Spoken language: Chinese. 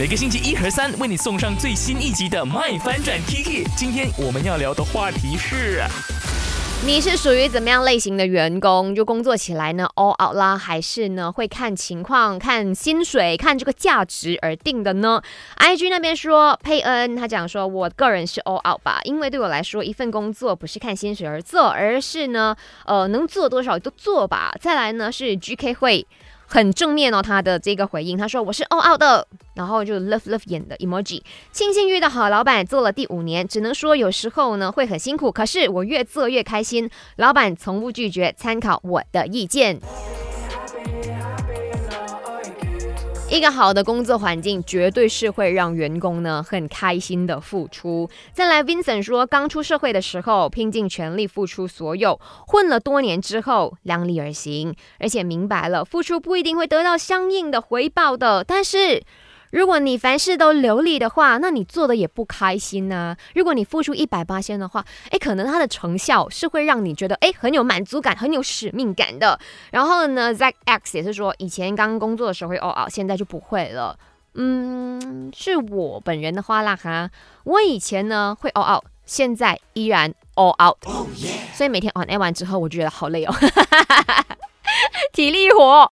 每个星期一和三为你送上最新一集的《麦翻转 Kiki》。今天我们要聊的话题是。你是属于怎么样类型的员工？就工作起来呢，all out 啦，还是呢会看情况、看薪水、看这个价值而定的呢？IG 那边说佩恩，他讲说，我个人是 all out 吧，因为对我来说，一份工作不是看薪水而做，而是呢，呃，能做多少都做吧。再来呢是 GK 会。很正面哦，他的这个回应，他说我是 all out 的，然后就 love love 演的 emoji，庆幸遇到好老板，做了第五年，只能说有时候呢会很辛苦，可是我越做越开心，老板从不拒绝参考我的意见。一个好的工作环境绝对是会让员工呢很开心的付出。再来，Vincent 说，刚出社会的时候拼尽全力付出所有，混了多年之后量力而行，而且明白了付出不一定会得到相应的回报的，但是。如果你凡事都流利的话，那你做的也不开心呐。如果你付出一百八千的话，哎，可能它的成效是会让你觉得哎很有满足感、很有使命感的。然后呢，Zack X 也是说，以前刚工作的时候会 all out，现在就不会了。嗯，是我本人的话啦哈，我以前呢会 all out，现在依然 all out。所以每天 on air 完之后，我就觉得好累哦，体力活。